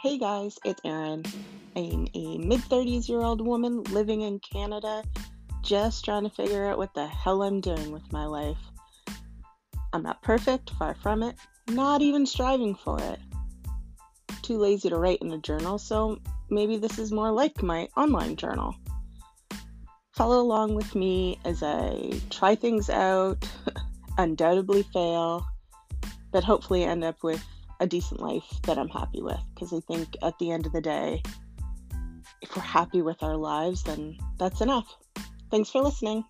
Hey guys, it's Erin. I'm a mid 30s year old woman living in Canada, just trying to figure out what the hell I'm doing with my life. I'm not perfect, far from it, not even striving for it. Too lazy to write in a journal, so maybe this is more like my online journal. Follow along with me as I try things out, undoubtedly fail, but hopefully end up with a decent life that I'm happy with. Because I think at the end of the day, if we're happy with our lives, then that's enough. Thanks for listening.